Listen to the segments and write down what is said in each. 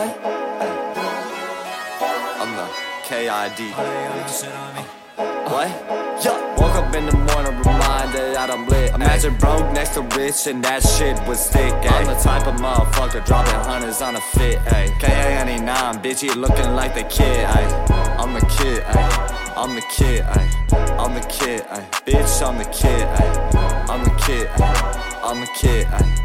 What? I'm the KID. What? Yeah. Woke up in the morning reminded that I'm lit. Imagine broke next to rich and that shit was thick. I'm the type of motherfucker dropping hundreds on a fit. Ay. KA99, bitch, you looking like the kid. Ay. I'm the kid. Ay. I'm the kid. Ay. I'm the kid. Ay. Bitch, I'm the kid. Ay. I'm the kid. Ay. I'm the kid. Ay.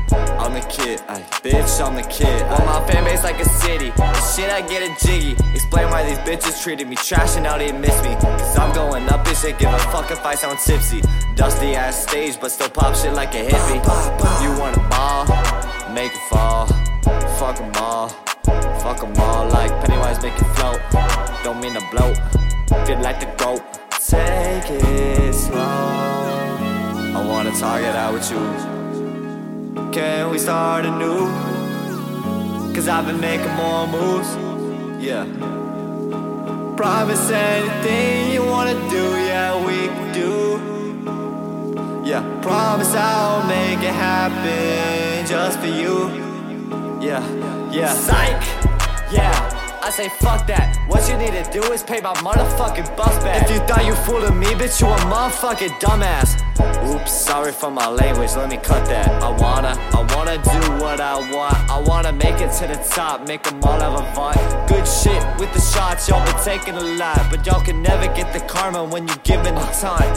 I'm the kid, ay, bitch, I'm the kid. Want my like a city. Shit, I get a jiggy. Explain why these bitches treated me trash and now they miss me. Cause I'm going up, bitch, they give a fuck if I sound tipsy. Dusty ass stage, but still pop shit like a hippie. You wanna ball? Make it fall. Fuck them all. Fuck them all like Pennywise make it float. Don't mean to bloat. Feel like the goat. Take it slow. I wanna talk it out with you. Can we start anew? Cause I've been making more moves. Yeah. Promise anything you wanna do, yeah, we can do. Yeah. Promise I'll make it happen just for you. Yeah. Yeah. Psych! Yeah. I say fuck that. What you need to do is pay my motherfucking bus back. If you thought you fooling me, bitch, you a motherfucking dumbass. Oops, sorry for my language, let me cut that. I wanna, I wanna do what I want. I wanna make it to the top, make them all have a vibe. Good shit with the shots, y'all been taking a lot. But y'all can never get the karma when you giving the time.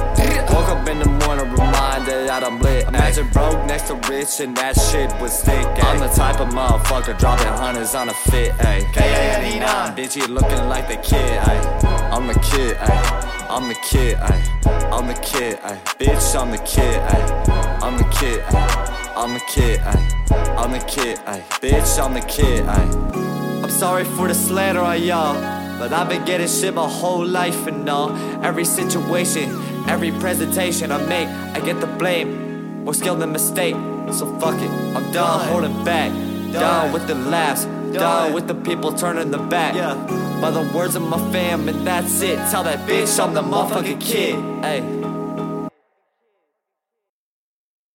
Woke up in the morning reminded that I'm lit. Imagine broke next to rich and that shit was thick. I'm the type of motherfucker dropping hundreds on a fit. ayy. Ay. K-A-N-E-9, bitch, you looking like the kid. Ay. I'm the kid. Ay. I'm the kid. Ay. I'm the kid. Ay. Bitch, I'm the kid. Ay. I'm the kid. Ay. I'm the kid. Ay. I'm the kid. Ay. Bitch, I'm the kid. Ay. I'm sorry for the slander on y'all. But I've been getting shit my whole life and all. Every situation, every presentation I make, I get the blame. More skill than mistake. So fuck it, I'm done holding back. Done with the laughs, done with the people turning the back. Yeah. By the words of my fam, and that's it. Tell that bitch I'm the motherfucking kid. Hey.